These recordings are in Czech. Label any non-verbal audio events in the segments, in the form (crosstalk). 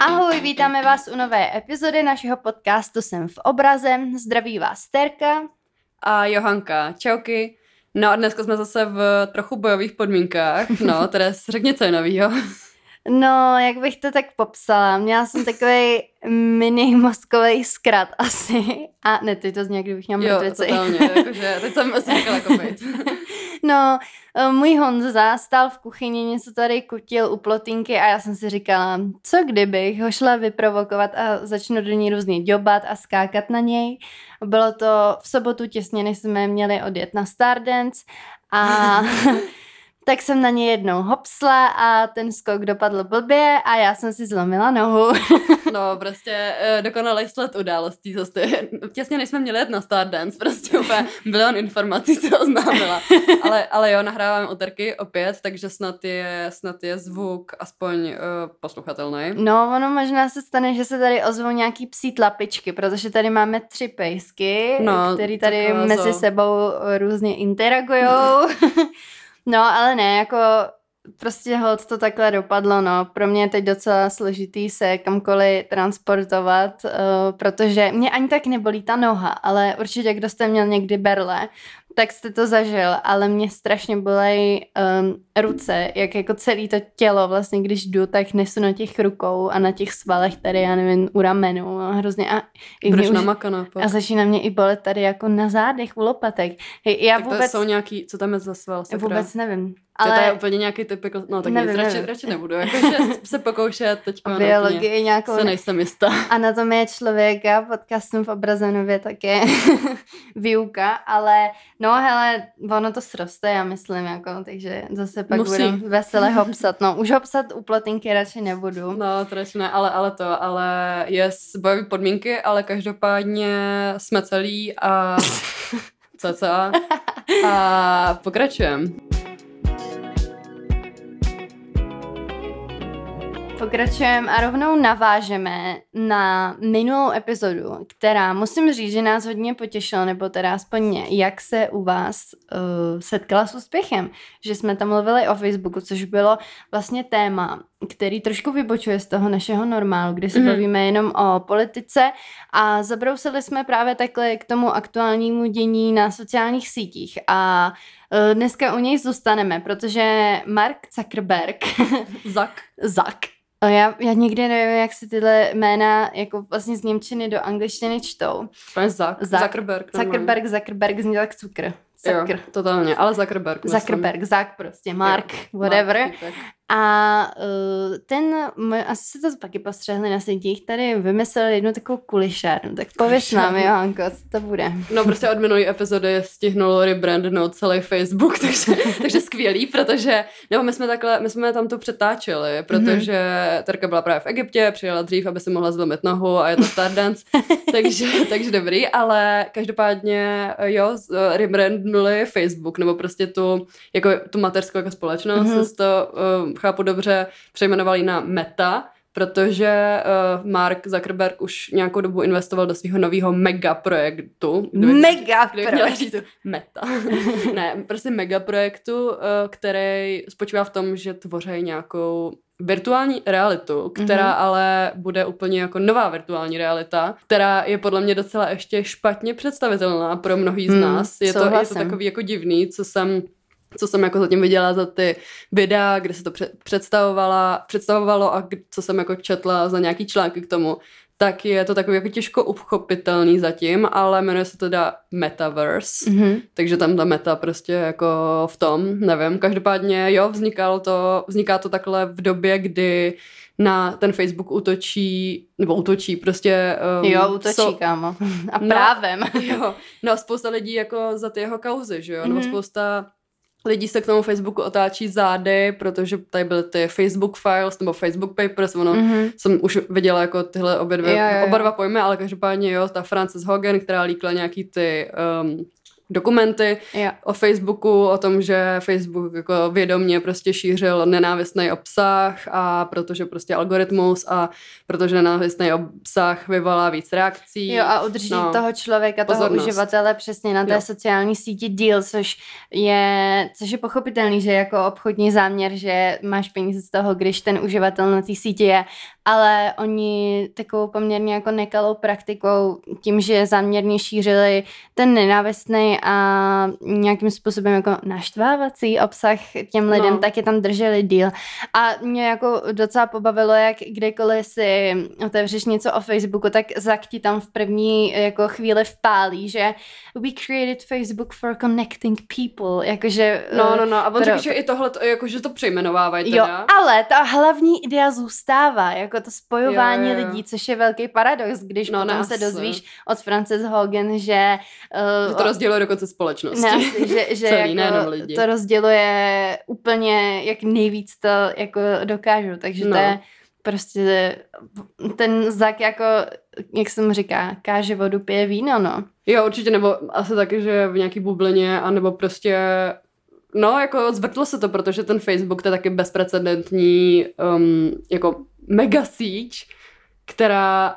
Ahoj, vítáme vás u nové epizody našeho podcastu Jsem v obraze. Zdraví vás Terka. A Johanka. Čauky. No a dneska jsme zase v trochu bojových podmínkách. No, (laughs) teda řekni, co je novýho. No, jak bych to tak popsala, měla jsem takový mini mozkový zkrat asi. A ne, ty to zní, kdybych měla mrtvici. Jo, totálně, jakože, teď jsem asi říkala kopejt. (laughs) no, eh, můj Honza stál v kuchyni, něco tady kutil u plotínky a já jsem si říkala, co kdybych ho šla vyprovokovat a začnu do ní různě děbat a skákat na něj. Bylo to v sobotu těsně, než jsme měli odjet na Stardance a (laughs) (laughs) tak jsem na ně jednou hopsla a ten skok dopadl blbě a já jsem si zlomila nohu. (laughs) no, prostě uh, dokonalý sled událostí zase. Těsně než jsme měli jet na Stardance, prostě úplně bilion informací se oznámila. Ale, ale jo, nahráváme oterky opět, takže snad je, snad je zvuk aspoň uh, posluchatelný. No, ono možná se stane, že se tady ozvou nějaký psí tlapičky, protože tady máme tři pejsky, no, který tady mezi zo. sebou různě interagujou. (laughs) No, ale ne, jako prostě hod to takhle dopadlo, no. Pro mě je teď docela složitý se kamkoliv transportovat, uh, protože mě ani tak nebolí ta noha, ale určitě, kdo jste měl někdy berle, tak jste to zažil, ale mě strašně bolej um, ruce, jak jako celé to tělo vlastně, když jdu, tak nesu na těch rukou a na těch svalech tady, já nevím, u ramenu a hrozně a i Budeš namakaná, A začíná mě i bolet tady jako na zádech, u lopatek. Hej, já tak vůbec... jsou nějaký, co tam je za sval? Sakra? Vůbec nevím. Ale... To je úplně nějaký typ, jako, no tak nevím, nic, radši, radši nebudu, jakože se pokoušet teď (laughs) Biologii nějakou... Se nejsem jistá. Anatomie člověka, podcastům v obrazenově také (laughs) výuka, ale no hele, ono to sroste, já myslím, jako, takže zase pak Musí. budu veselé hopsat. No, už hopsat u plotinky radši nebudu. No, to radši ne, ale, ale to, ale je bojové podmínky, ale každopádně jsme celý a (laughs) cca a pokračujeme. Pokračujeme a rovnou navážeme na minulou epizodu, která musím říct, že nás hodně potěšila, nebo teda aspoň mě, jak se u vás uh, setkala s úspěchem. Že jsme tam mluvili o Facebooku, což bylo vlastně téma, který trošku vybočuje z toho našeho normálu, kdy se mm. bavíme jenom o politice a zabrousili jsme právě takhle k tomu aktuálnímu dění na sociálních sítích a uh, dneska u něj zůstaneme, protože Mark Zuckerberg Zak. (laughs) Zak já, já nikdy nevím, jak se tyhle jména jako vlastně z Němčiny do angličtiny čtou. Pan Zak, Zuckerberg. Zuckerberg, Zuckerberg zní tak cukr. Zucker. Jo, totálně, ale Zuckerberg. Zuckerberg, Zak prostě, Mark, jo, whatever. Mark, a uh, ten, asi se to taky postřehli na sítích, tady vymyslel jednu takovou kulišárnu. Tak pověš nám, Johanko, co to bude. No prostě od minulé epizody stihnul rebrandnout celý Facebook, (laughs) takže, takže skvělý, protože, nebo my jsme takhle, my jsme tam to přetáčeli, protože mm-hmm. Terka byla právě v Egyptě, přijela dřív, aby si mohla zlomit nohu a je to Stardance, (laughs) takže, takže dobrý, ale každopádně, jo, rebrandnuli Facebook, nebo prostě tu, jako tu materskou jako společnost, mm-hmm. to uh, chápu dobře, přejmenovali na Meta, protože uh, Mark Zuckerberg už nějakou dobu investoval do svého nového mega projektu. Mega projektu. Meta. (laughs) ne, prostě mega projektu, uh, který spočívá v tom, že tvoří nějakou virtuální realitu, která mm-hmm. ale bude úplně jako nová virtuální realita, která je podle mě docela ještě špatně představitelná pro mnohý z mm, nás. Je, to, je to takový jako divný, co jsem co jsem jako zatím viděla za ty videa, kde se to představovala, představovalo a co jsem jako četla za nějaký články k tomu, tak je to takový jako těžko uchopitelný zatím, ale jmenuje se to teda Metaverse, mm-hmm. takže tam ta meta prostě jako v tom, nevím, každopádně jo, vznikalo to, vzniká to takhle v době, kdy na ten Facebook útočí, nebo útočí prostě... Um, jo, útočí, so, kámo. A no, právem. No, jo, no spousta lidí jako za ty jeho kauzy, že jo, mm-hmm. nebo mhm. spousta lidi se k tomu Facebooku otáčí zády, protože tady byly ty Facebook files nebo Facebook papers, ono mm-hmm. jsem už viděla jako tyhle obě dvě, jo, jo, jo. oba dva pojmy, ale každopádně jo, ta Frances Hogan, která líkla nějaký ty um, dokumenty jo. o Facebooku, o tom, že Facebook jako vědomně prostě šířil nenávistný obsah a protože prostě algoritmus a protože nenávistný obsah vyvolá víc reakcí. Jo a udrží no, toho člověka, pozornost. toho uživatele přesně na té jo. sociální síti díl, což je, což je pochopitelný, že jako obchodní záměr, že máš peníze z toho, když ten uživatel na té síti je, ale oni takovou poměrně jako nekalou praktikou tím, že záměrně šířili ten nenávistný a nějakým způsobem jako naštvávací obsah těm lidem, no. tak je tam drželi díl. A mě jako docela pobavilo, jak kdekoliv si otevřeš něco o Facebooku, tak Zak ti tam v první jako chvíli vpálí, že we created Facebook for connecting people, jakože... No, no, no, a on pro... řekl, že i tohle, jakože to přejmenovávají teda. Jo, ale ta hlavní idea zůstává, jako to spojování jo, jo, lidí, což je velký paradox, když no, potom se dozvíš od Frances Hogan, že... Uh, že to dokonce společnost. Ne, že, že (laughs) Celý, jako lidi. to rozděluje úplně, jak nejvíc to jako dokážu, takže no. to je prostě ten zak jako, jak jsem říká, káže vodu, pije víno, no. Jo, určitě, nebo asi taky, že v nějaký bublině, anebo prostě No, jako zvrtlo se to, protože ten Facebook to je taky bezprecedentní um, jako mega síť, která,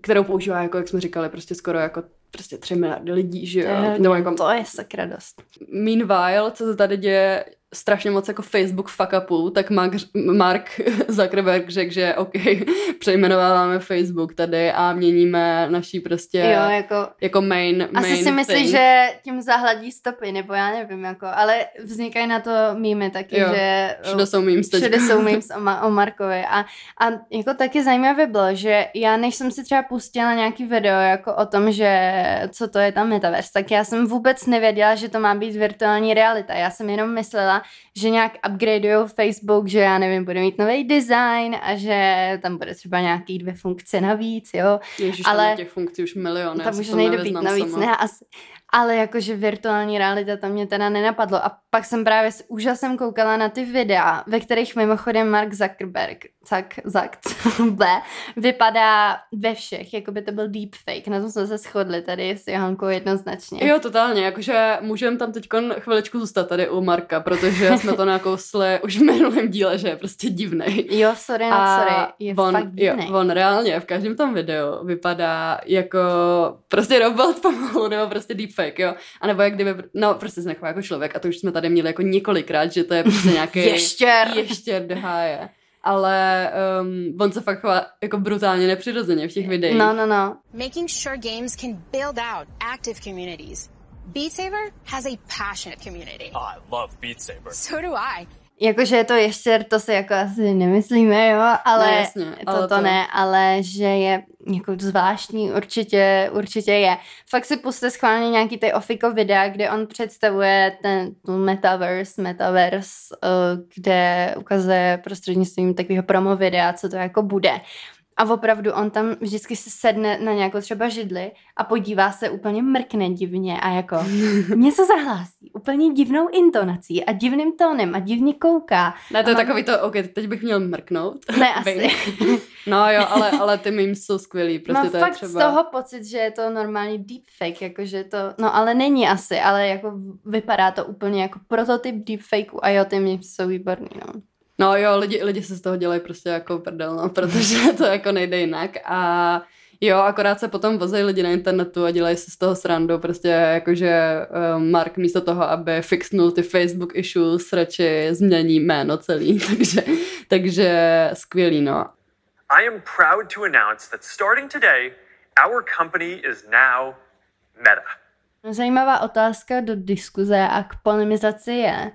kterou používá, jako jak jsme říkali, prostě skoro jako prostě tři miliardy lidí, že jo. To, jako, to je sakra dost. Meanwhile, co se tady děje strašně moc jako Facebook fuck upů, tak Mark, Mark Zuckerberg řekl, že OK, (laughs) přejmenováváme Facebook tady a měníme naší prostě jo, jako, jako main, main Asi si myslí, že tím zahladí stopy, nebo já nevím, jako, ale vznikají na to mýmy taky, jo, že všude jsou memes Všude jsou memes o, Ma- o (laughs) Markovi. A, a jako taky zajímavé bylo, že já než jsem si třeba pustila nějaký video jako o tom, že co to je tam metaverse, tak já jsem vůbec nevěděla, že to má být virtuální realita. Já jsem jenom myslela, že nějak upgradeují Facebook, že já nevím, bude mít nový design a že tam bude třeba nějaký dvě funkce navíc, jo. Ježiš, ale tam těch funkcí už miliony. Tam už nejde být navíc, sama. ne, asi, ale jakože virtuální realita tam mě teda nenapadlo. A pak jsem právě s úžasem koukala na ty videa, ve kterých mimochodem Mark Zuckerberg, Zuck, Zuck, (laughs) vypadá ve všech, jako by to byl deepfake. Na tom jsme se shodli tady s Johankou jednoznačně. Jo, totálně, jakože můžeme tam teď chviličku zůstat tady u Marka, protože jsme to nakousli už v minulém díle, že je prostě divný. Jo, sorry, no, sorry, je on, fakt divný. Jo, on reálně v každém tom videu vypadá jako prostě robot (laughs) pomalu, nebo prostě deepfake fake, jo. A nebo jak kdyby, no prostě se jako člověk a to už jsme tady měli jako několikrát, že to je prostě nějaký (laughs) ještěr. Ještěr deháje. Ale um, on se fakt chová jako brutálně nepřirozeně v těch videích. No, no, no. Making sure games can build out active communities. Beat Saber has a passionate community. Oh, I love Beat Saber. So do I. Jakože je to ještě, to si jako asi nemyslíme, jo, ale, no, jasně, ale to, to, ne, ale že je jako zvláštní, určitě, určitě je. Fakt si puste schválně nějaký ty Ofiko videa, kde on představuje ten tu metaverse, metaverse, uh, kde ukazuje prostřednictvím takového promo videa, co to jako bude. A opravdu on tam vždycky se sedne na nějakou třeba židli a podívá se úplně mrkne divně a jako (laughs) něco zahlásí. Úplně divnou intonací a divným tónem a divně kouká. Ne, to je mám... takový to, ok, teď bych měl mrknout. Ne, (laughs) asi. no jo, ale, ale ty memes jsou skvělý. Prostě Mám to fakt třeba... z toho pocit, že je to normální deepfake, jakože to, no ale není asi, ale jako vypadá to úplně jako prototyp deepfakeu a jo, ty memes jsou výborný, no. No jo, lidi, lidi se z toho dělají prostě jako prdel, no, protože (laughs) to jako nejde jinak a Jo, akorát se potom vozejí lidi na internetu a dělají se z toho srandu, prostě jakože um, Mark místo toho, aby fixnul ty Facebook issues, radši změní jméno celý, (laughs) takže, takže skvělý, no. I am proud to announce that starting today, our company is now Meta. Zajímavá otázka do diskuze a k polemizaci je,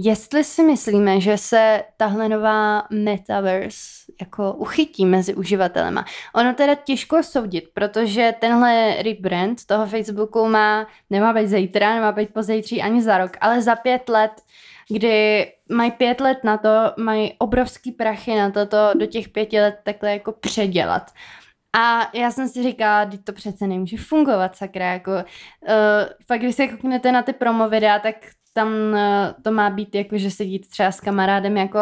Jestli si myslíme, že se tahle nová metaverse jako uchytí mezi uživatelema. Ono teda těžko soudit, protože tenhle rebrand toho Facebooku má, nemá být zítra, nemá být pozítří ani za rok, ale za pět let, kdy mají pět let na to, mají obrovský prachy na to, to do těch pěti let takhle jako předělat. A já jsem si říkala, že to přece nemůže fungovat, sakra, jako uh, fakt když se kouknete na ty promo videa, tak tam eh, to má být jako, že sedíte třeba s kamarádem jako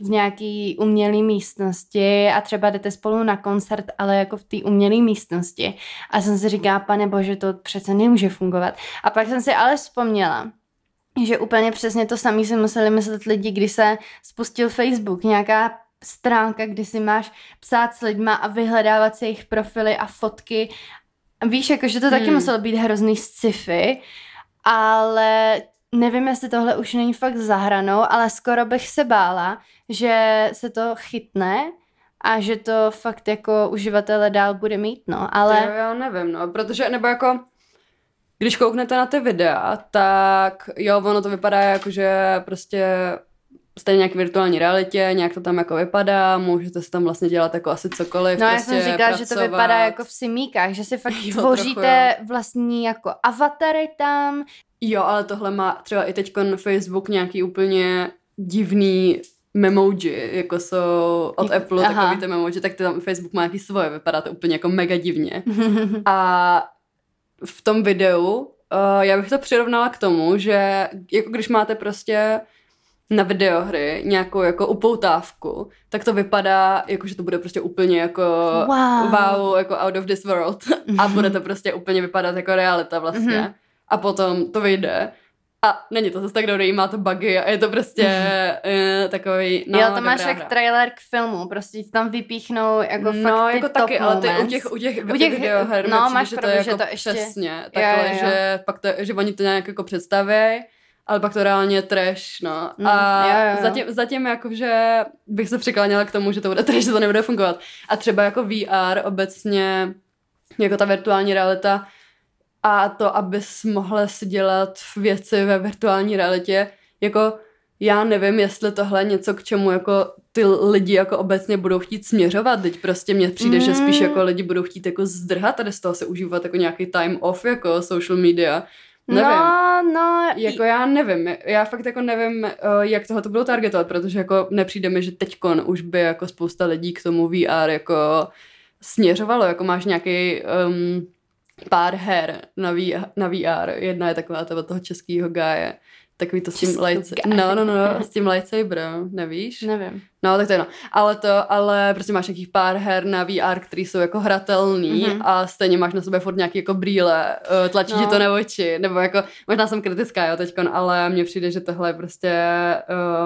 v nějaký umělé místnosti a třeba jdete spolu na koncert, ale jako v té umělé místnosti. A jsem si říká, pane bože, to přece nemůže fungovat. A pak jsem si ale vzpomněla, že úplně přesně to samé si museli myslet lidi, když se spustil Facebook, nějaká stránka, kdy si máš psát s lidma a vyhledávat si jejich profily a fotky. Víš, jako, že to taky hmm. muselo být hrozný sci-fi, ale nevím, jestli tohle už není fakt zahranou, ale skoro bych se bála, že se to chytne a že to fakt jako uživatele dál bude mít, no, ale... Jo, já nevím, no, protože, nebo jako, když kouknete na ty videa, tak jo, ono to vypadá jako, že prostě jste nějak virtuální realitě, nějak to tam jako vypadá, můžete si tam vlastně dělat jako asi cokoliv. No prostě já jsem říkala, pracovat. že to vypadá jako v simíkách, že si fakt (laughs) jo, tvoříte trochu, vlastní jako avatary tam. Jo, ale tohle má třeba i teď Facebook nějaký úplně divný memoji, jako jsou od Apple, Aha. takový ty memoji, tak tam Facebook má nějaký svoje, vypadá to úplně jako mega divně. (laughs) A v tom videu uh, já bych to přirovnala k tomu, že jako když máte prostě na videohry nějakou jako upoutávku, tak to vypadá jako, že to bude prostě úplně jako wow, wow jako out of this world (laughs) a bude to prostě úplně vypadat jako realita vlastně. Mm-hmm. A potom to vyjde a není to zase tak dobrý, má to bugy a je to prostě (laughs) uh, takový, no, Jo, to máš jak trailer k filmu, prostě ti tam vypíchnou jako no, fakt jako taky, ale ty u těch, u těch, u těch videoher no, máš že pravdu, to je že jako to ještě... přesně, takhle, jo, jo, jo. že pak to, že oni to nějak jako představí ale pak to reálně trash, no. Mm, a jo, jo. Zatím, zatím jakože bych se přikláněla k tomu, že to bude (laughs) trash, že to nebude fungovat. A třeba jako VR obecně, jako ta virtuální realita a to, abys mohla si dělat věci ve virtuální realitě, jako já nevím, jestli tohle je něco, k čemu jako ty lidi jako obecně budou chtít směřovat. Teď prostě mně přijde, mm. že spíš mm. jako lidi budou chtít jako zdrhat tady z toho se užívat jako nějaký time off jako social media. Nevím. No, no. Jako já nevím, já fakt jako nevím, eh, jak tohle to budou targetovat, protože jako nepřijde mi, že teďkon už by jako spousta lidí k tomu VR jako směřovalo, jako máš nějaký um, pár her na, VR, na VR. Jedna je taková ta toho českého gáje, Takový to s tím lights... No, no, no, s tím lightsaberem, nevíš? Nevím. No, tak to je no. Ale to, ale prostě máš nějakých pár her na VR, které jsou jako hratelný mm-hmm. a stejně máš na sebe furt nějaký jako brýle, uh, tlačí no. ti to na oči, nebo jako, možná jsem kritická, jo, teďkon, ale mně přijde, že tohle je prostě,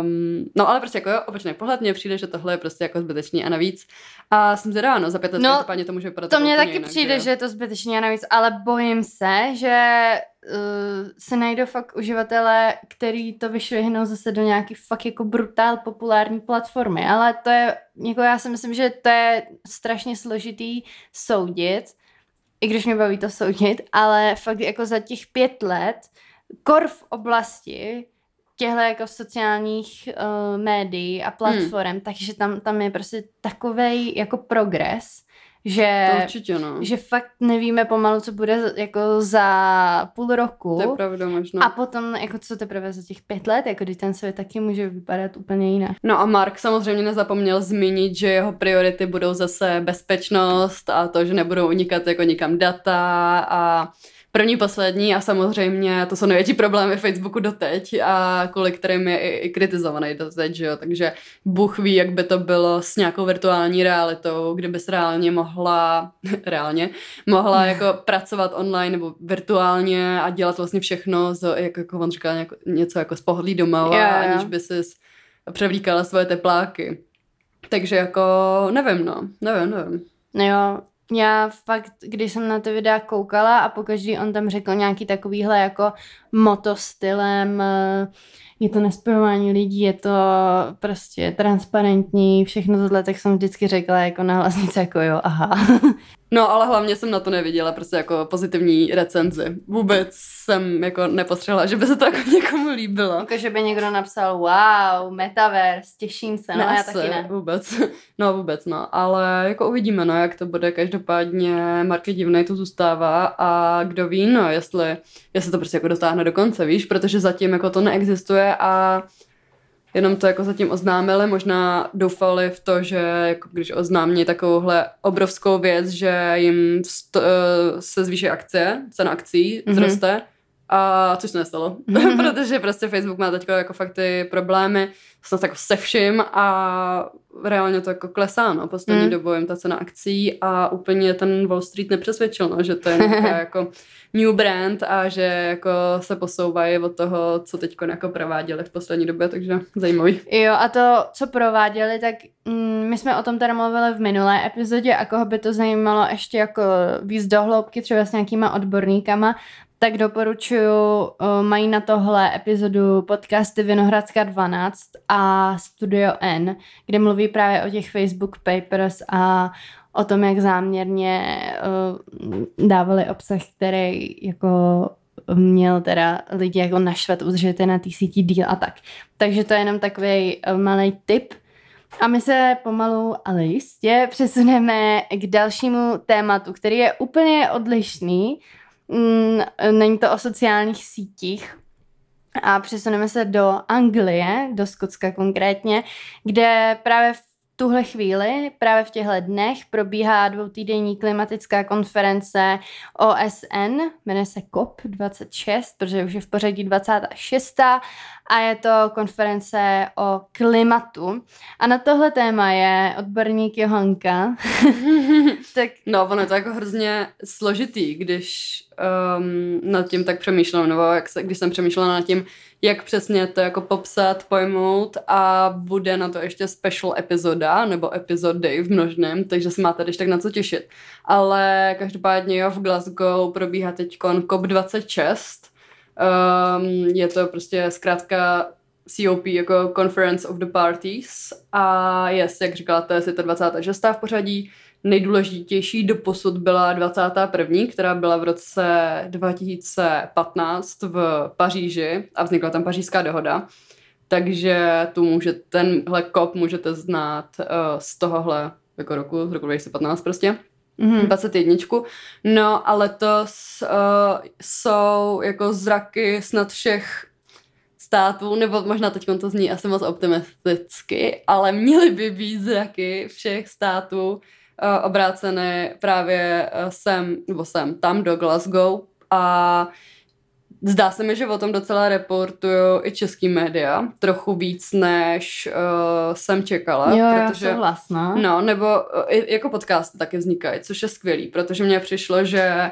um, no ale prostě jako jo, opačný pohled, mně přijde, že tohle je prostě jako zbytečný a navíc. A jsem zvědavá, no, za pět let no, to může vypadat To mně taky jinak, přijde, že je to zbytečný a navíc, ale bojím se, že uh, se najdou fakt uživatelé, který to vyšvihnou zase do nějaký fakt jako brutál populární platformy, ale to je, jako já si myslím, že to je strašně složitý soudit, i když mě baví to soudit, ale fakt jako za těch pět let kor v oblasti těchto jako sociálních uh, médií a platform, hmm. takže tam, tam je prostě takový jako progres, že, to určitě, no. že fakt nevíme pomalu, co bude jako za půl roku. To je pravda možná. A potom, jako co teprve za těch pět let, jako když ten svět taky může vypadat úplně jinak. No a Mark samozřejmě nezapomněl zmínit, že jeho priority budou zase bezpečnost a to, že nebudou unikat jako nikam data a První, poslední a samozřejmě to jsou největší problémy Facebooku doteď a kvůli kterým je i, i kritizovaný doteď, že jo? takže Bůh ví, jak by to bylo s nějakou virtuální realitou, kde bys reálně mohla, (laughs) reálně, mohla jako pracovat online nebo virtuálně a dělat vlastně všechno, z, jak, jako on říkal, nějak, něco jako z pohodlí doma, yeah, aniž by si převlíkala svoje tepláky. Takže jako nevím, no, nevím, nevím. No jo, já fakt, když jsem na ty videa koukala a pokaždý on tam řekl nějaký takovýhle jako motostylem, eh, je to nespojování lidí, je to prostě transparentní, všechno tohle, tak jsem vždycky řekla jako na hlasnice jako jo, aha. (laughs) No, ale hlavně jsem na to neviděla prostě jako pozitivní recenzi. Vůbec jsem jako nepostřehla, že by se to jako někomu líbilo. Jako, že by někdo napsal, wow, metaverse, těším se, no ne, já taky ne. vůbec. (laughs) No, vůbec, no. Ale jako uvidíme, no, jak to bude. Každopádně Marky Divnej to zůstává a kdo ví, no, jestli, jestli to prostě jako dotáhne do konce, víš, protože zatím jako to neexistuje a jenom to jako zatím oznámili, možná doufali v to, že jako když oznámí takovouhle obrovskou věc, že jim sto, uh, se zvýší akcie, cena akcí mm-hmm. zroste a což se nestalo, (laughs) protože prostě Facebook má teď jako fakt ty problémy snad jako se vším a reálně to jako klesá, no, poslední mm. dobou jim ta cena akcí a úplně ten Wall Street nepřesvědčil, no, že to je (laughs) jako new brand a že jako se posouvají od toho, co teď jako prováděli v poslední době, takže zajímavý. Jo a to, co prováděli, tak mm, my jsme o tom tady mluvili v minulé epizodě a koho by to zajímalo ještě jako víc dohloubky, třeba s nějakýma odborníkama, tak doporučuju, mají na tohle epizodu podcasty Vinohradská 12 a Studio N, kde mluví právě o těch Facebook Papers a o tom, jak záměrně dávali obsah, který jako měl teda lidi jako naštvat, udržet na té síti díl a tak. Takže to je jenom takový malý tip. A my se pomalu, ale jistě přesuneme k dalšímu tématu, který je úplně odlišný, není to o sociálních sítích, a přesuneme se do Anglie, do Skotska konkrétně, kde právě v tuhle chvíli, právě v těchto dnech, probíhá dvoutýdenní klimatická konference OSN, jmenuje se COP26, protože už je v pořadí 26. a je to konference o klimatu. A na tohle téma je odborník Johanka. (laughs) tak... No, ono je to jako hrozně složitý, když um, nad tím tak přemýšlím, nebo jak se, když jsem přemýšlela nad tím, jak přesně to jako popsat, pojmout a bude na to ještě special epizoda, nebo epizody v množném, takže se máte když tak na co těšit. Ale každopádně jo, v Glasgow probíhá teď COP26, um, je to prostě zkrátka COP jako Conference of the Parties a jest, jak říkala, to je to 26. v pořadí, nejdůležitější doposud byla 21., která byla v roce 2015 v Paříži a vznikla tam pařížská dohoda. Takže tu může, tenhle kop můžete znát uh, z tohohle jako roku, z roku 2015 prostě. Mm-hmm. 21. No a letos uh, jsou jako zraky snad všech států, nebo možná teď to zní asi moc optimisticky, ale měly by být zraky všech států Eh, obrácené právě eh, sem, nebo sem, tam do Glasgow a Zdá se mi, že o tom docela reportují i český média, trochu víc, než uh, jsem čekala. Jo, protože, já no. no. nebo uh, jako podcast taky vznikají, což je skvělý, protože mně přišlo, že Eh,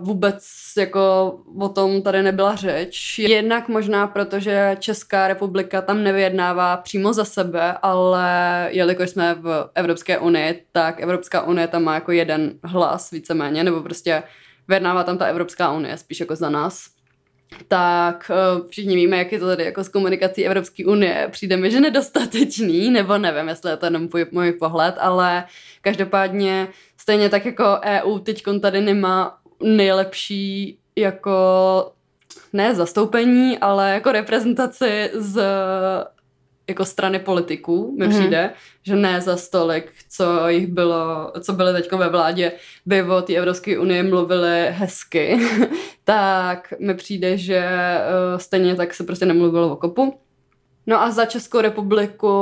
vůbec jako o tom tady nebyla řeč. Jednak možná proto, že Česká republika tam nevyjednává přímo za sebe, ale jelikož jsme v Evropské unii, tak Evropská unie tam má jako jeden hlas víceméně, nebo prostě vyjednává tam ta Evropská unie spíš jako za nás tak uh, všichni víme, jak je to tady jako s komunikací Evropské unie. Přijde mi, že nedostatečný, nebo nevím, jestli je to jenom můj pohled, ale každopádně stejně tak jako EU teď tady nemá nejlepší jako ne zastoupení, ale jako reprezentaci z jako strany politiků, mi mm-hmm. přijde, že ne za stolik, co jich bylo, co byly teď ve vládě, by o té Evropské unii mluvili hezky, (laughs) tak mi přijde, že uh, stejně tak se prostě nemluvilo o kopu. No a za Českou republiku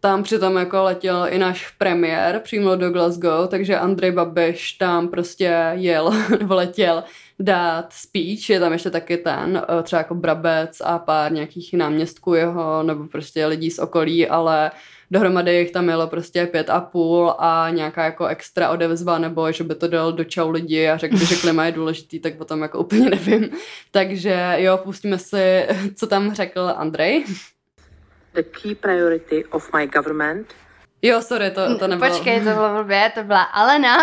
tam přitom jako letěl i náš premiér přímo do Glasgow, takže Andrej Babiš tam prostě jel, (laughs) nebo letěl dát speech, je tam ještě taky ten, eh, třeba jako Brabec a pár nějakých náměstků jeho, nebo prostě lidí z okolí, ale dohromady jich tam jelo prostě pět a půl a nějaká jako extra odevzva, nebo že by to dal do čau lidi a řekl, že klima je důležitý, tak potom jako úplně nevím. (laughs) Takže jo, pustíme si, co tam řekl Andrej the key priority of my government. Jo, sorry, to, to nebylo. Počkej, to bylo blbě, to byla Alena.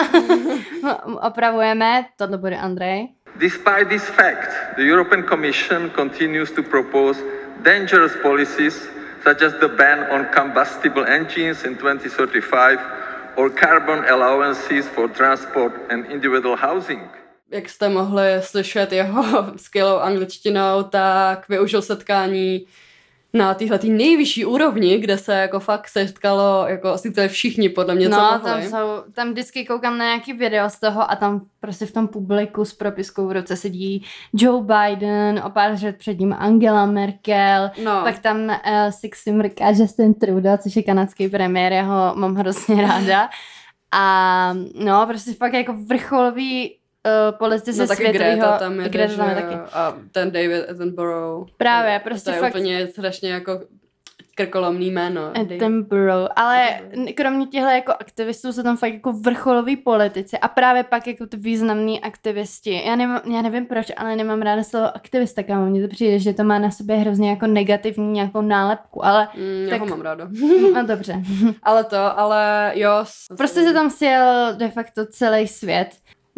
(laughs) Opravujeme, tohle bude Andrej. Despite this fact, the European Commission continues to propose dangerous policies such as the ban on combustible engines in 2035 or carbon allowances for transport and individual housing. Jak jste mohli slyšet jeho (laughs) skvělou angličtinou, tak využil setkání na téhle nejvyšší úrovni, kde se jako fakt setkalo, jako asi to je všichni podle mě, no, co mohli. tam jsou, tam vždycky koukám na nějaký video z toho a tam prostě v tom publiku s propiskou v ruce sedí Joe Biden, o pár řad před ním Angela Merkel, no. pak tam uh, Six mrká Justin Trudeau, což je kanadský premiér, já ho mám hrozně ráda. A no, prostě fakt jako vrcholový politici no, světového... Greta tam je, Greta tam je taky. A ten David Attenborough. Právě, prostě to je fakt... úplně strašně jako krkolomný jméno. Attenborough, ale kromě těchto jako aktivistů jsou tam fakt jako vrcholoví politici a právě pak jako ty významní aktivisti. Já, nemám, já nevím proč, ale nemám ráda slovo aktivista, kámo. Mně to přijde, že to má na sobě hrozně jako negativní nějakou nálepku, ale... Mm, tak... já ho mám ráda. (laughs) no dobře. ale to, ale jo. Prostě se tam sjel de facto celý svět.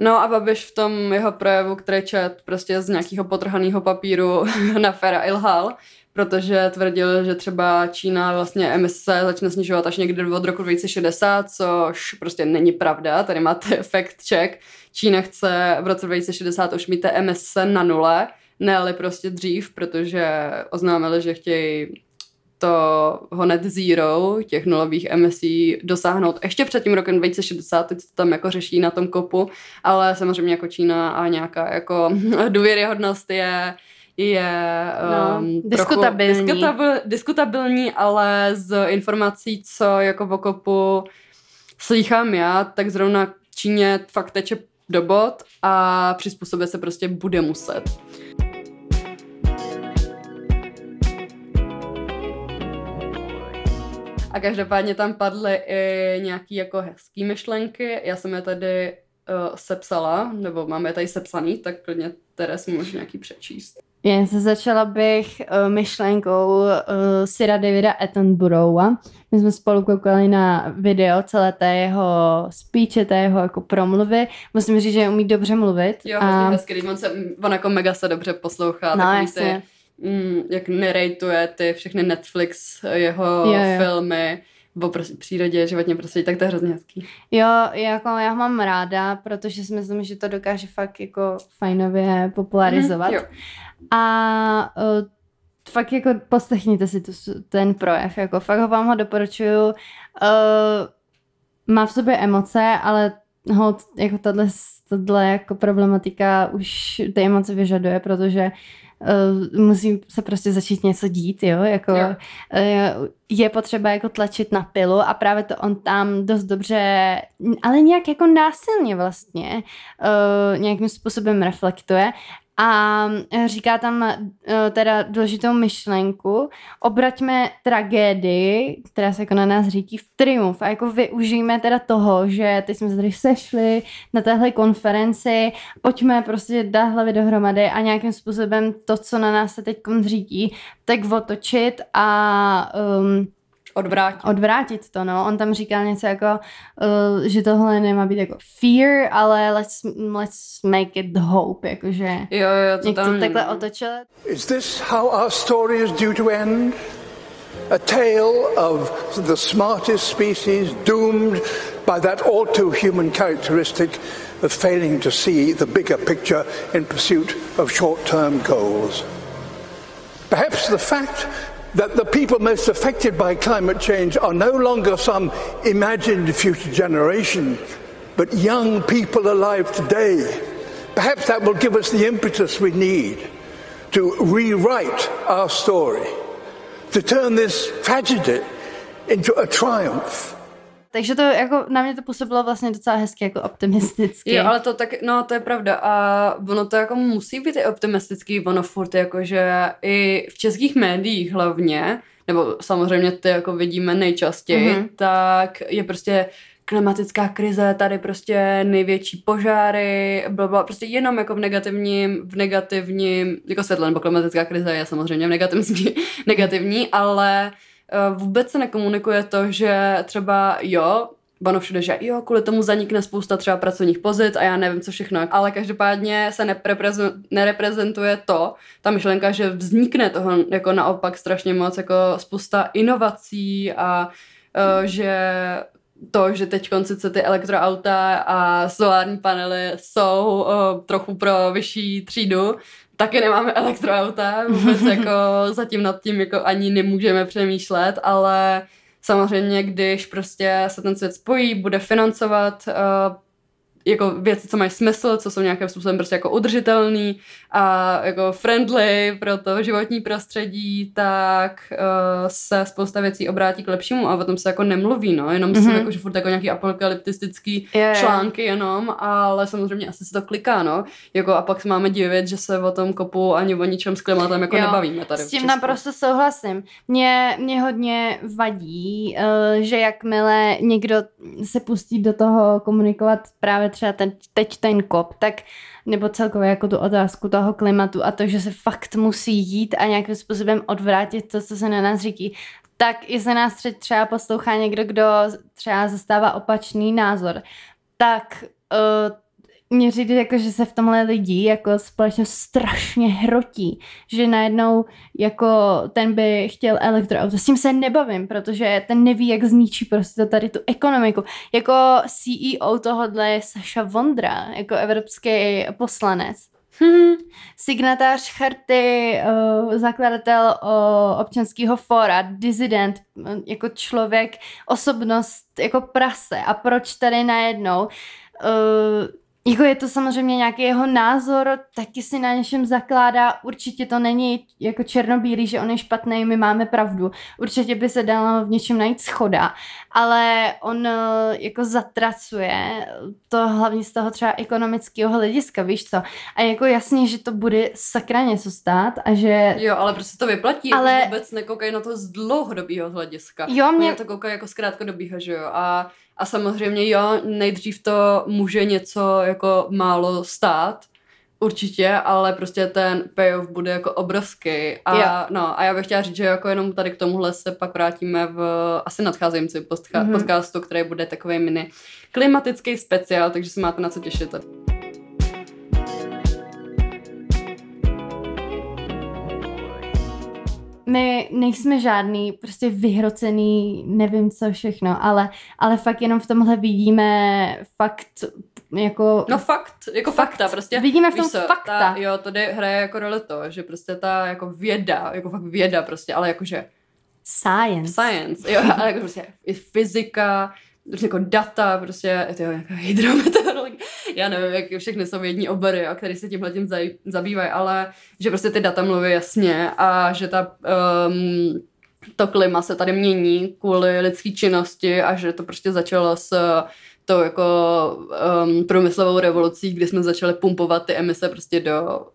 No a Babiš v tom jeho projevu, který čet prostě z nějakého potrhaného papíru (laughs) na Fera Ilhal, protože tvrdil, že třeba Čína vlastně emise začne snižovat až někdy od roku 2060, což prostě není pravda. Tady máte (laughs) fact check. Čína chce v roce 2060 už mít emise na nule, ne prostě dřív, protože oznámili, že chtějí to ho net zero, těch nulových emisí, dosáhnout ještě před tím rokem 2060, teď to tam jako řeší na tom kopu, ale samozřejmě jako Čína a nějaká jako (laughs) důvěryhodnost je je no, um, diskutabilní. Diskutabil, diskutabilní, ale z informací, co jako v okopu slýchám já, tak zrovna Číně fakt teče do bod a přizpůsobit se prostě bude muset. A každopádně tam padly i nějaký jako hezký myšlenky. Já jsem je tady uh, sepsala, nebo máme je tady sepsaný, tak klidně Teres můžu nějaký přečíst. Jen se začala bych uh, myšlenkou uh, Sira Davida Attenborougha. My jsme spolu koukali na video celé té jeho speeche, té jeho jako promluvy. Musím říct, že umí dobře mluvit. Jo, a... hezky, on, se, on jako mega se dobře poslouchá. No, jasně. Ty, mm, jak narratuje ty všechny Netflix jeho jo, jo. filmy o přírodě, životně prostředí, tak to je hrozně hezký. Jo, jako já mám ráda, protože si myslím, že to dokáže fakt jako fajnově popularizovat. Mm, jo. A uh, fakt jako poslechněte si tu, ten projev, jako fakt ho vám ho doporučuju. Uh, má v sobě emoce, ale ho, jako tato, tato jako problematika už ty emoce vyžaduje, protože uh, musí se prostě začít něco dít, jo, jako jo. Uh, je potřeba jako tlačit na pilu a právě to on tam dost dobře, ale nějak jako násilně vlastně uh, nějakým způsobem reflektuje a e, říká tam e, teda důležitou myšlenku, obraťme tragédii, která se jako na nás řídí v triumf. A jako využijeme teda toho, že teď jsme se tady sešli na téhle konferenci, pojďme prostě dát hlavy dohromady a nějakým způsobem to, co na nás se teď řídí, tak otočit a um, Odvrátit. Odvrátit to, no. On tam říkal něco jako, uh, že tohle nemá být jako fear, ale let's, let's make it hope, jakože jo, jo, to tam... to takhle otočil. Is this how our story is due to end? A tale of the smartest species doomed by that all too human characteristic of failing to see the bigger picture in pursuit of short-term goals. Perhaps the fact that the people most affected by climate change are no longer some imagined future generation, but young people alive today. Perhaps that will give us the impetus we need to rewrite our story, to turn this tragedy into a triumph. Takže to jako na mě to působilo vlastně docela hezky, jako optimisticky. Jo, ale to tak, no to je pravda a ono to jako musí být i optimistický, ono furt jako, že i v českých médiích hlavně, nebo samozřejmě ty jako vidíme nejčastěji, mm-hmm. tak je prostě klimatická krize, tady prostě největší požáry, blablabla, prostě jenom jako v negativním, v negativním, jako světle, nebo klimatická krize je samozřejmě v negativní, (laughs) negativní ale vůbec se nekomunikuje to, že třeba jo, Bano všude, že jo, kvůli tomu zanikne spousta třeba pracovních pozic a já nevím, co všechno, ale každopádně se nereprezentuje to, ta myšlenka, že vznikne toho jako naopak strašně moc, jako spousta inovací a uh, že to, že teď sice ty elektroauta a solární panely jsou uh, trochu pro vyšší třídu, taky nemáme elektroauta, vůbec (laughs) jako zatím nad tím jako ani nemůžeme přemýšlet, ale samozřejmě, když prostě se ten svět spojí, bude financovat uh, jako věci, co mají smysl, co jsou nějakým způsobem prostě jako udržitelný a jako friendly pro to životní prostředí, tak uh, se spousta věcí obrátí k lepšímu a o tom se jako nemluví, no, jenom mm-hmm. jsou jako, že furt jako nějaký apokalyptistický yeah, články jenom, ale samozřejmě asi se to kliká, no, jako a pak máme divit, že se o tom kopu ani o ničem s klimatem jako jo, nebavíme tady. S tím naprosto souhlasím. Mě, mě hodně vadí, uh, že jakmile někdo se pustí do toho komunikovat právě třeba ten, teď ten kop, tak nebo celkově jako tu otázku toho klimatu a to, že se fakt musí jít a nějakým způsobem odvrátit to, co se na nás říkí, tak i se nás třeba poslouchá někdo, kdo třeba zastává opačný názor, tak uh, mě říct, jako, že se v tomhle lidi jako společně strašně hrotí, že najednou jako ten by chtěl elektroauto. S tím se nebavím, protože ten neví, jak zničí prostě to tady tu ekonomiku. Jako CEO tohohle je Saša Vondra, jako evropský poslanec. Hmm. Signatář charty, uh, zakladatel uh, občanského fóra, dizident, jako člověk, osobnost, jako prase. A proč tady najednou uh, jako je to samozřejmě nějaký jeho názor, taky si na něčem zakládá, určitě to není jako černobílý, že on je špatný, my máme pravdu, určitě by se dalo v něčem najít schoda, ale on eh, jako zatracuje to hlavně z toho třeba ekonomického hlediska, víš co, a jako jasně, že to bude sakra něco stát a že... Jo, ale prostě to vyplatí, ale... jako vůbec nekoukají na to z dlouhodobého hlediska. Jo, mě... Oni to koukají jako z krátkodobého, že jo, a a samozřejmě jo, nejdřív to může něco jako málo stát, Určitě, ale prostě ten payoff bude jako obrovský. A, yeah. no, a já bych chtěla říct, že jako jenom tady k tomuhle se pak vrátíme v asi nadcházející mm-hmm. podcastu, který bude takový mini klimatický speciál, takže se máte na co těšit. My nejsme žádný prostě vyhrocený, nevím co všechno, ale, ale fakt jenom v tomhle vidíme fakt jako... No fakt, jako fakt, fakta prostě. Vidíme v tom co, fakta. Ta, jo, to hraje jako roli to, že prostě ta jako věda, jako fakt věda prostě, ale jakože... Science. Science, jo, ale jako prostě i fyzika, prostě jako data, prostě to je nějaká hydrometeorologie, já nevím, jak všechny jsou jední obory, a které se tímhle tím zabývají, ale že prostě ty data mluví jasně a že ta um, to klima se tady mění kvůli lidské činnosti a že to prostě začalo s tou jako um, průmyslovou revolucí, kdy jsme začali pumpovat ty emise prostě do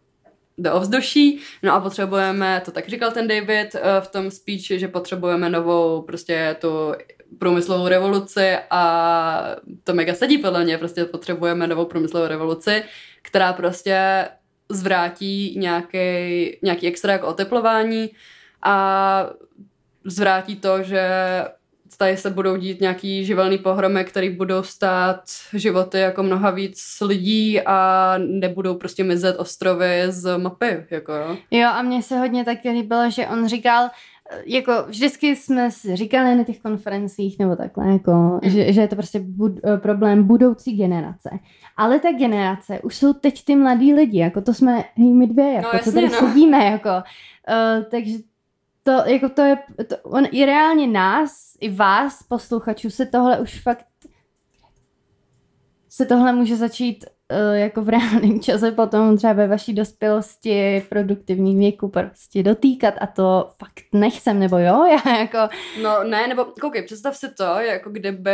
do ovzduší, no a potřebujeme, to tak říkal ten David uh, v tom speechi, že potřebujeme novou prostě tu průmyslovou revoluci a to mega sedí podle mě, prostě potřebujeme novou průmyslovou revoluci, která prostě zvrátí nějaký, nějaký extra jako oteplování a zvrátí to, že tady se budou dít nějaký živelný pohromy, které budou stát životy jako mnoha víc lidí a nebudou prostě mizet ostrovy z mapy. Jako, jo. jo a mně se hodně taky líbilo, že on říkal, jako vždycky jsme si říkali na těch konferencích nebo takhle, jako, mm. že, že je to prostě bud, eh, problém budoucí generace. Ale ta generace už jsou teď ty mladí lidi, jako to jsme my dvě, jako, no, jasně, co tady no. sedíme, jako. Uh, takže to, jako to je, to, on, i reálně nás, i vás, posluchačů, se tohle už fakt se tohle může začít jako v reálném čase potom třeba ve vaší dospělosti, v produktivním věku prostě dotýkat a to fakt nechcem, nebo jo? (laughs) Já jako... No ne, nebo koukej, představ si to, jako kdyby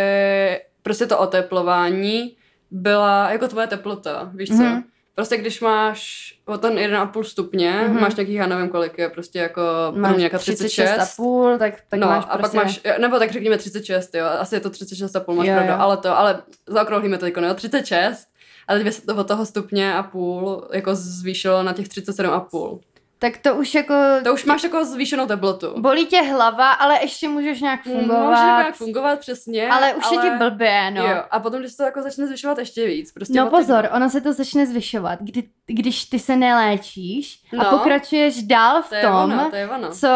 prostě to oteplování byla jako tvoje teplota, víš co? Mm-hmm. Prostě když máš o ten 1,5 stupně, mm-hmm. máš nějakých, já nevím kolik je, prostě jako máš nějaká 36. 36,5, tak, tak no, máš a prostě... pak máš, nebo tak řekněme 36, jo, asi je to 36,5, máš jo, pravdu, jo. ale to, ale zaokrouhlíme to jako, no, 36, ale kdyby se to od toho stupně a půl jako zvýšilo na těch 37,5. Tak to už jako... To už máš jako zvýšenou teplotu. Bolí tě hlava, ale ještě můžeš nějak fungovat. Můžeš nějak fungovat, přesně. Ale už ale... je ti blbě, no. Jo, a potom, když se to jako začne zvyšovat ještě víc. Prostě no pozor, ono se to začne zvyšovat, kdy, když ty se neléčíš no, a pokračuješ dál v to tom, ono, to je ono. co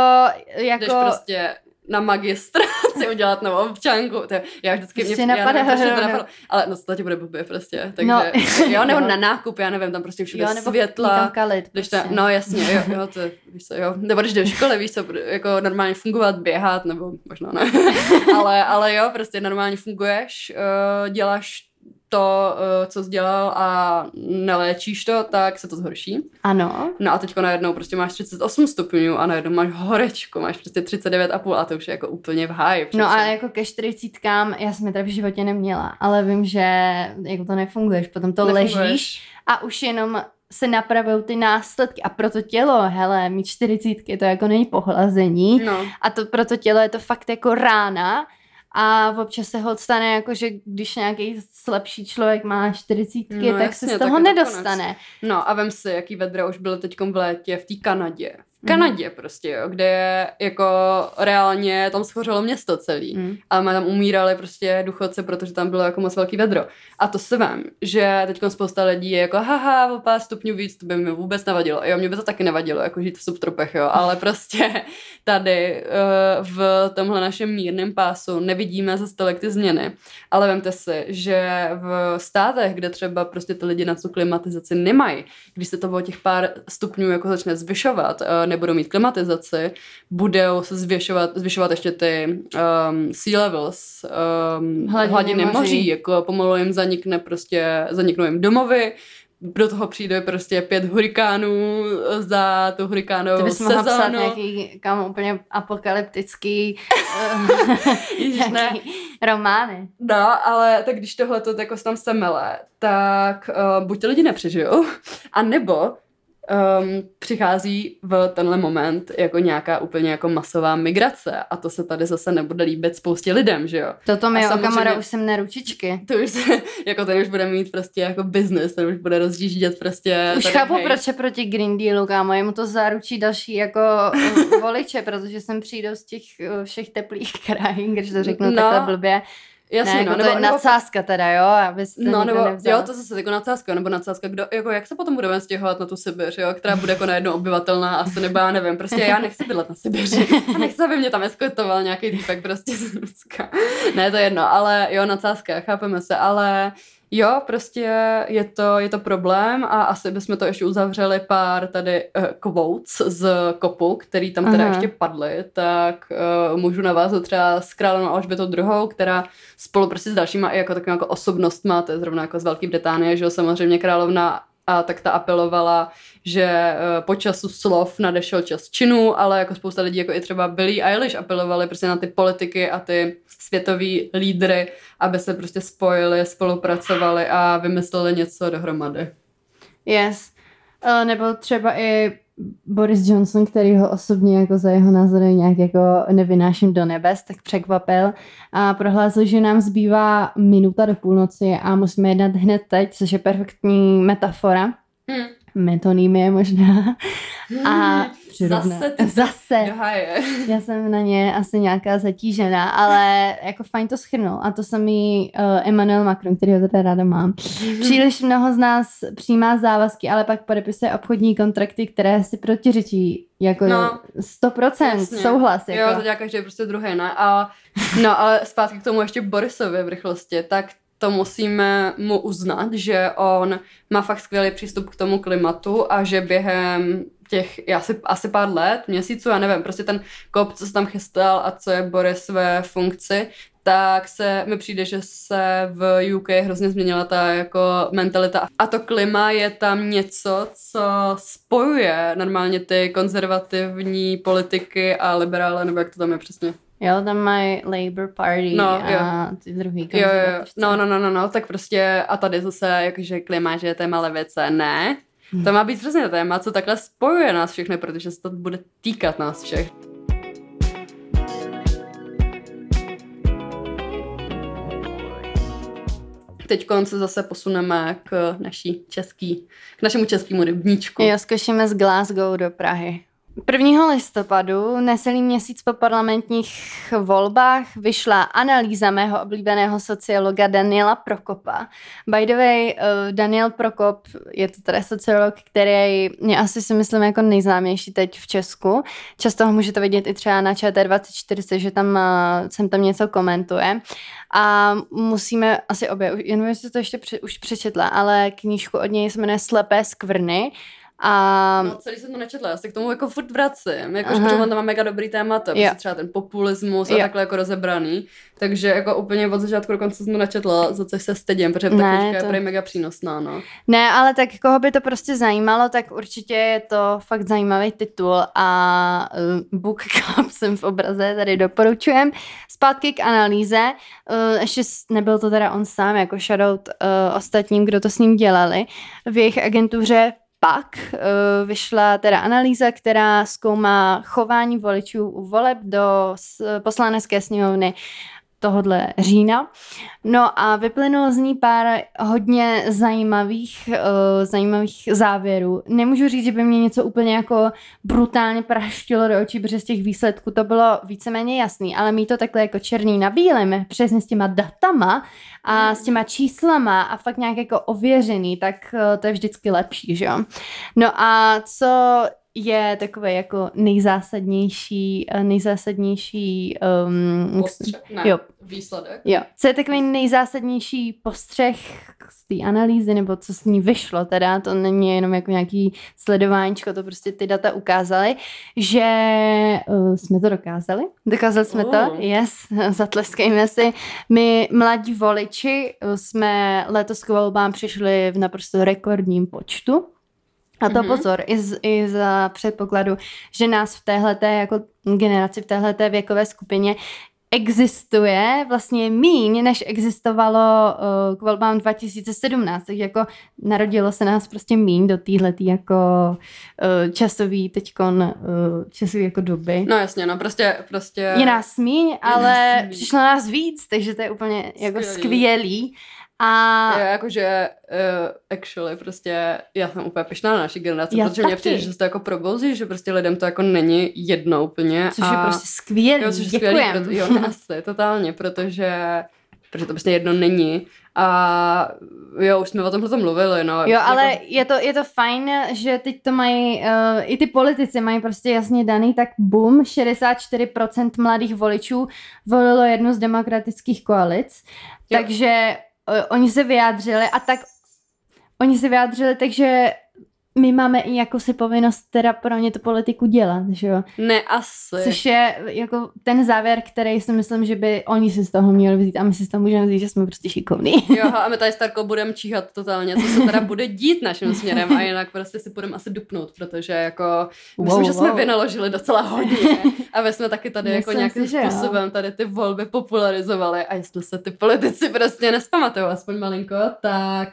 jako... Jdeš prostě na magistraci (laughs) udělat novou občanku. To, já vždycky mě napadá, já nevím, to napadlo, ale no to ti bude blbě prostě. Takže, no. (laughs) jo, nebo na nákup, já nevím, tam prostě všude jo, nebo světla. Tam kalit, když prostě. tam, no jasně, jo, jo, to, víš co, jo. Nebo když jdeš do školy, víš co, jako normálně fungovat, běhat, nebo možná ne. (laughs) ale, ale jo, prostě normálně funguješ, uh, děláš to, uh, co jsi dělal a neléčíš to, tak se to zhorší. Ano. No a teďko najednou prostě máš 38 stupňů a najednou máš horečku, máš prostě 39,5 a to už je jako úplně v háji. No a jako ke 40 já jsem je teda v životě neměla, ale vím, že jako to nefunguješ, potom to Nefunguješ. ležíš a už jenom se napravují ty následky a pro to tělo, hele, mít čtyřicítky, to jako není pohlazení no. a to pro to tělo je to fakt jako rána a občas se hod stane jako, že když nějaký slabší člověk má čtyřicítky, no, tak jasně, se z toho nedostane. Konec. No a vem si, jaký vedra už bylo teď v létě v té Kanadě. Kanadě mm. prostě, jo, kde je jako reálně tam schořelo město celý. Mm. A tam umírali prostě duchoce, protože tam bylo jako moc velký vedro. A to se vím, že teď spousta lidí je jako haha, o pár stupňů víc, to by mi vůbec nevadilo. Jo, mě by to taky nevadilo, jako žít v subtropech, jo, ale (laughs) prostě tady uh, v tomhle našem mírném pásu nevidíme za tolik ty změny. Ale vemte si, že v státech, kde třeba prostě ty lidi na tu klimatizaci nemají, když se to o těch pár stupňů jako začne zvyšovat, uh, nebudou mít klimatizaci, budou se zvyšovat, zvyšovat ještě ty um, sea levels, um, hladiny, hladiny moří. moří, jako pomalu jim zanikne prostě, zaniknou jim domovy, do toho přijde prostě pět hurikánů za tu hurikánovou Ty bys mohla psát nějaký kam úplně apokalyptický (laughs) (laughs) uh, ne. romány. No, ale tak když tohle to jako tam semele, tak uh, buď ty lidi nepřežijou, a nebo um, přichází v tenhle moment jako nějaká úplně jako masová migrace a to se tady zase nebude líbit spoustě lidem, že jo. Toto mi Okamura už jsem na ručičky. (laughs) To už se, jako ten už bude mít prostě jako business, ten už bude rozjíždět prostě. Už tady, chápu, hej. proč je proti Green Dealu, kámo, jemu to zaručí další jako (laughs) voliče, protože sem přijdou z těch uh, všech teplých (laughs) krajin, když to řeknu no. takhle blbě Jasně, ne, jako no, to nebo, je nadsázka teda, jo, abyste No, nebo, nevzal. jo, to zase jako nadsázka, nebo nadsázka, kdo, jako jak se potom budeme stěhovat na tu Sibiř, jo, která bude jako najednou obyvatelná, asi nebo já nevím, prostě já nechci bydlet na Sibiři, (laughs) nechci, aby mě tam eskortoval nějaký týpek prostě z Ruska. Ne, to je jedno, ale jo, nadsázka, chápeme se, ale jo, prostě je to, je to problém a asi bychom to ještě uzavřeli pár tady uh, quotes z kopu, který tam teda Aha. ještě padly, tak uh, můžu navázat třeba s královnou Alžbětou druhou, která spolu prostě s dalšíma i jako takovým jako osobnostma, to je zrovna jako z Velké Británie, že jo, samozřejmě královna a tak ta apelovala, že uh, po času slov nadešel čas činů, ale jako spousta lidí, jako i třeba Billie Eilish apelovali prostě na ty politiky a ty světoví lídry, aby se prostě spojili, spolupracovali a vymysleli něco dohromady. Yes. Uh, nebo třeba i Boris Johnson, který ho osobně jako za jeho názory nějak jako nevynáším do nebes, tak překvapil a prohlásil, že nám zbývá minuta do půlnoci a musíme jednat hned teď, což je perfektní metafora. Hmm. Metonymie možná. (laughs) A přirovná. Zase, ty Zase. (laughs) Já jsem na ně asi nějaká zatížená, ale jako fajn to schrnul. A to samý uh, Emmanuel Macron, který ho teda ráda mám. Mm-hmm. Příliš mnoho z nás přijímá závazky, ale pak podepisuje obchodní kontrakty, které si protiřečí jako no, 100% jasně. souhlas. Jako. Jo, to dělá každý prostě druhý, ne? A, no, ale zpátky k tomu ještě Borisovi v rychlosti, tak to musíme mu uznat, že on má fakt skvělý přístup k tomu klimatu a že během těch asi, asi pár let, měsíců, já nevím, prostě ten kop, co se tam chystal a co je Boris ve funkci, tak se mi přijde, že se v UK hrozně změnila ta jako mentalita. A to klima je tam něco, co spojuje normálně ty konzervativní politiky a liberále, nebo jak to tam je přesně. Jo, tam mají Labour Party no, a jo. ty druhý jo, jo. No, no, no, no, no, tak prostě a tady zase jakože klima, že je téma levice, ne. To má být přesně téma, co takhle spojuje nás všechny, protože se to bude týkat nás všech. Teď se zase posuneme k naší český, k našemu českému rybníčku. Jo, zkoušíme z Glasgow do Prahy. 1. listopadu, necelý měsíc po parlamentních volbách, vyšla analýza mého oblíbeného sociologa Daniela Prokopa. By the way, uh, Daniel Prokop je to teda sociolog, který je asi si myslím jako nejznámější teď v Česku. Často ho můžete vidět i třeba na ČT24, že tam jsem tam něco komentuje. A musíme asi obě, jenom jestli to ještě pře- už přečetla, ale knížku od něj se jmenuje Slepé skvrny A... No, celý jsem to nečetla, já se k tomu jako furt vracím, jakože protože on tam má mega dobrý témata, prostě třeba ten populismus a jo. takhle jako rozebraný, takže jako úplně od začátku do konce jsem to nečetla, za což se stydím, protože ta ne, knížka to... je mega přínosná, no. Ne, ale tak koho by to prostě zajímalo, tak určitě je to fakt zajímavý titul a uh, Book Club jsem v obraze, tady doporučujem. Zpátky k analýze, uh, ještě nebyl to teda on sám, jako shoutout uh, ostatním, kdo to s ním dělali. V jejich agentuře pak uh, vyšla teda analýza, která zkoumá chování voličů u voleb do poslanecké sněmovny tohohle října. No a vyplynulo z ní pár hodně zajímavých, uh, zajímavých závěrů. Nemůžu říct, že by mě něco úplně jako brutálně praštilo do očí, protože z těch výsledků to bylo víceméně jasný, ale mít to takhle jako černý na bílém, přesně s těma datama a s těma číslama a fakt nějak jako ověřený, tak uh, to je vždycky lepší, že jo. No a co je takový jako nejzásadnější, eh, nejzásadnější um, postřeh, ne, jo. výsledek. Jo. Co je takový nejzásadnější postřeh z té analýzy, nebo co s ní vyšlo, teda to není jenom jako nějaký sledováníčko, to prostě ty data ukázaly, že uh, jsme to dokázali. Dokázali jsme uh. to, yes, (laughs) zatleskejme si. My mladí voliči jsme letos k volbám přišli v naprosto rekordním počtu. A to mm-hmm. pozor, i, z, i za předpokladu, že nás v téhleté jako generaci, v téhleté věkové skupině existuje vlastně míň, než existovalo uh, k volbám 2017, takže jako narodilo se nás prostě míň do téhletý jako uh, časový teďkon, uh, časový jako doby. No jasně, no prostě, prostě... Je nás míň, ale nás míň. přišlo nás víc, takže to je úplně jako skvělý. skvělý. A... Je, jakože uh, actually prostě já jsem úplně pišná na naší generaci, já protože taky. mě přijde, že se to jako probouzí, že prostě lidem to jako není jedno úplně. Což a... je prostě skvělý, jo, což je skvělý, proto, jo, (laughs) asi, totálně, protože protože to prostě jedno není. A jo, už jsme o tomhle mluvili, no. Jo, jako... ale je to, je to fajn, že teď to mají, uh, i ty politici mají prostě jasně daný, tak boom, 64% mladých voličů volilo jednu z demokratických koalic, jo. takže oni se vyjádřili a tak oni se vyjádřili, takže my máme i jako si povinnost teda pro ně tu politiku dělat, že jo? Ne, asi. Což je jako ten závěr, který si myslím, že by oni si z toho měli vzít a my si z toho můžeme vzít, že jsme prostě šikovní. Jo, a my tady Starko budeme číhat totálně, co se teda bude dít naším směrem a jinak prostě si budeme asi dupnout, protože jako wow, myslím, že jsme wow. vynaložili docela hodně a my jsme taky tady jako nějakým si, způsobem tady ty volby popularizovali a jestli se ty politici prostě nespamatují aspoň malinko, tak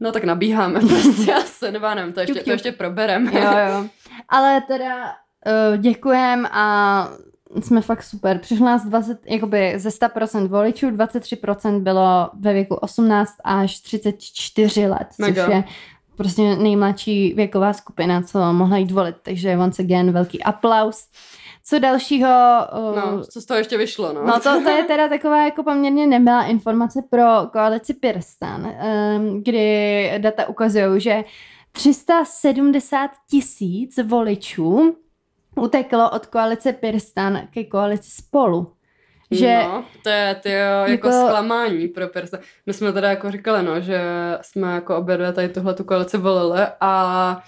No tak nabíháme prostě asi, nebo nevím, to ještě, to ještě proberem. Jo, jo. Ale teda uh, děkujem a jsme fakt super. Přišlo nás 20, jakoby ze 100% voličů, 23% bylo ve věku 18 až 34 let, Mega. což je prostě nejmladší věková skupina, co mohla jít volit. Takže once again velký aplaus. Co dalšího? Uh, no, co z toho ještě vyšlo, no. No to, to je teda taková jako poměrně nemilá informace pro koalici Pirstan, um, kdy data ukazují, že 370 tisíc voličů uteklo od koalice Pirstan ke koalici Spolu. Že no, to je ty jako, jako zklamání pro Pirstan. My jsme teda jako říkali, no, že jsme jako obě dvě tady tuhle tu koalici volili a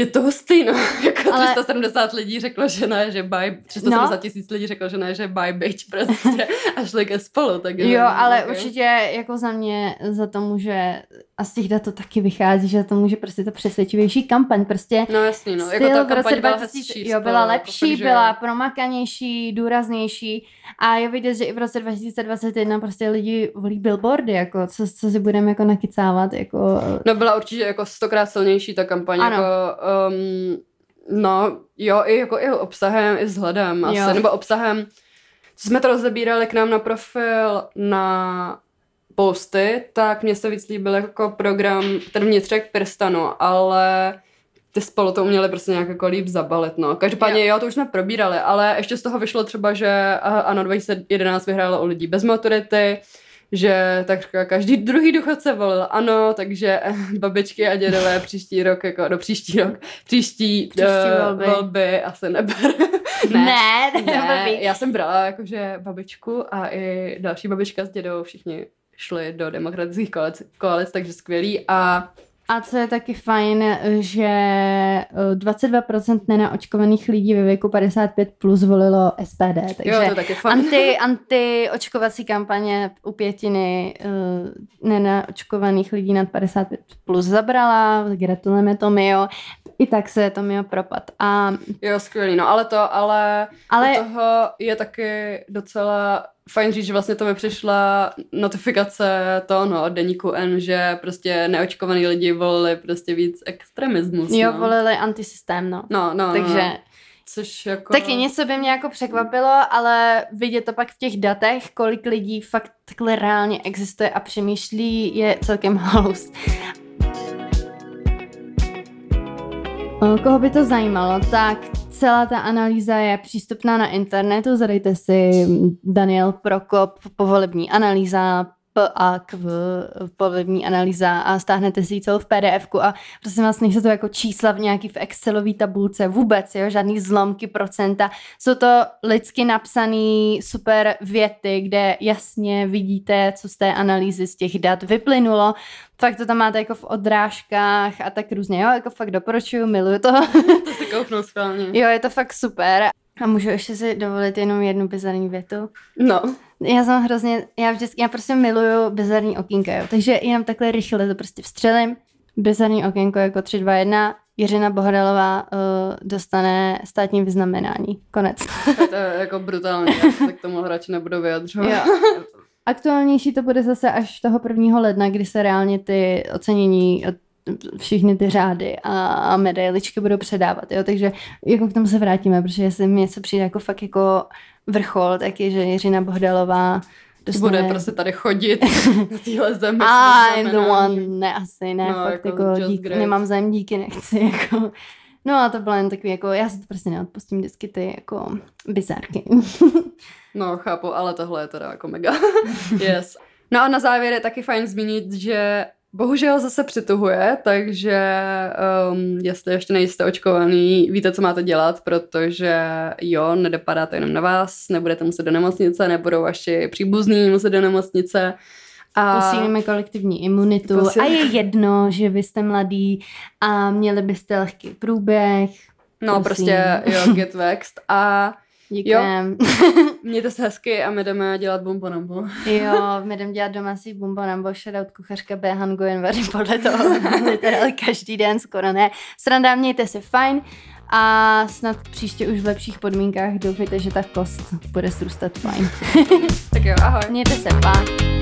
je to hustý, no. Jako ale... 370 lidí řeklo, že ne, že bye, 370 no. tisíc lidí řeklo, že ne, že bye bitch prostě (laughs) a šli ke spolu. Tak jo, ale okay. určitě jako za mě za to může a z těch dat to taky vychází, že to může prostě to přesvědčivější kampaň, prostě no jasný, no. Jako ta kampaň byla 2000, jo, byla lepší, jako, byla promakanější, důraznější a je vidět, že i v roce 2021 prostě lidi volí billboardy, jako co, co si budeme jako nakicávat, jako... No byla určitě jako stokrát silnější ta kampaň, ano. jako um, no jo, i jako i obsahem, i vzhledem asi, jo. nebo obsahem, co jsme to rozebírali k nám na profil na posty, tak mě se víc líbil jako program, ten vnitřek prstanu, ale ty spolu to uměli prostě nějak jako líp zabalit, no. Každopádně, jo. jo, to už jsme probírali, ale ještě z toho vyšlo třeba, že ano, 2011 vyhrálo o lidí bez maturity, že tak každý druhý důchodce volil ano, takže babičky a dědové příští rok, jako do příští rok, příští, příští uh, volby. volby asi neber. (laughs) ne, ne, ne, já jsem brala jakože babičku a i další babička s dědou, všichni šli do demokratických koalic, koalic takže skvělý a A co je taky fajn, že 22% eh, nenaočkovaných lidí ve věku 55 plus volilo SPD. Takže jo, to taky fajn. Anti, anti-očkovací kampaně u pětiny uh, nenaočkovaných lidí nad 55 plus zabrala. Gratulujeme Tomio. I tak se Tomio propad. A... Jo, skvělý. No ale to, ale, ale... toho je taky docela fajn říct, že vlastně to mi přišla notifikace to, no, od deníku N, že prostě neočkovaný lidi volili prostě víc extremismus. Jo, no. volili antisystém, no. No, no, Takže... No. Což jako... Taky něco by mě jako překvapilo, ale vidět to pak v těch datech, kolik lidí fakt takhle reálně existuje a přemýšlí, je celkem (laughs) halus. Koho by to zajímalo, tak celá ta analýza je přístupná na internetu, zadejte si Daniel Prokop, povolební analýza, PAQ, povolební analýza a stáhnete si ji celou v pdf a prosím vás, nejsou to jako čísla v nějaký v Excelové tabulce vůbec, jo, žádný zlomky procenta. Jsou to lidsky napsané super věty, kde jasně vidíte, co z té analýzy z těch dat vyplynulo. Fakt to tam máte jako v odrážkách a tak různě, jo, jako fakt doporučuju, miluju to. (laughs) to si kouknu schválně. Jo, je to fakt super. A můžu ještě si dovolit jenom jednu bizarní větu? No. Já jsem hrozně, já vždycky, já prostě miluju bizarní okýnka, jo. Takže jenom takhle rychle to prostě vstřelím. Bizarní okénko jako 3, 2, 1. Jiřina Bohdalová uh, dostane státní vyznamenání. Konec. (laughs) to je jako brutální, já se k tomu radši nebudu vyjadřovat. Jo. Aktuálnější to bude zase až toho 1. ledna, kdy se reálně ty ocenění všichni ty řády a, a medailičky budou předávat, jo, takže jako k tomu se vrátíme, protože jestli mi něco přijde jako fakt jako vrchol, tak je, že Jiřina Bohdalová dostane... Bude prostě tady chodit (laughs) na téhle zemi. I'm the one, ne asi, ne, no, fakt jako, jako dík, nemám zájem díky, nechci, jako... No a to bylo jen takový, jako, já si to prostě neodpustím vždycky ty, jako, bizárky. (laughs) no, chápu, ale tohle je teda jako mega. (laughs) yes. No a na závěr je taky fajn zmínit, že Bohužel zase přituhuje, takže um, jestli ještě nejste očkovaný, víte, co máte dělat, protože jo, nedopadá to jenom na vás, nebudete muset do nemocnice, nebudou vaši příbuzní muset do nemocnice. A posílíme kolektivní imunitu posílíme. a je jedno, že vy jste mladý a měli byste lehký průběh. No prosím. prostě, jo, get vaxxed a Díkem. (laughs) Mějte se hezky a my jdeme dělat bumbonambo. jo, my jdeme dělat domácí bumbonambo, shoutout kuchařka B. Hangojen vaří podle toho, (laughs) literally každý den skoro ne. Sranda, mějte se fajn a snad příště už v lepších podmínkách doufejte, že ta kost bude srůstat fajn. (laughs) tak jo, ahoj. Mějte se, pa.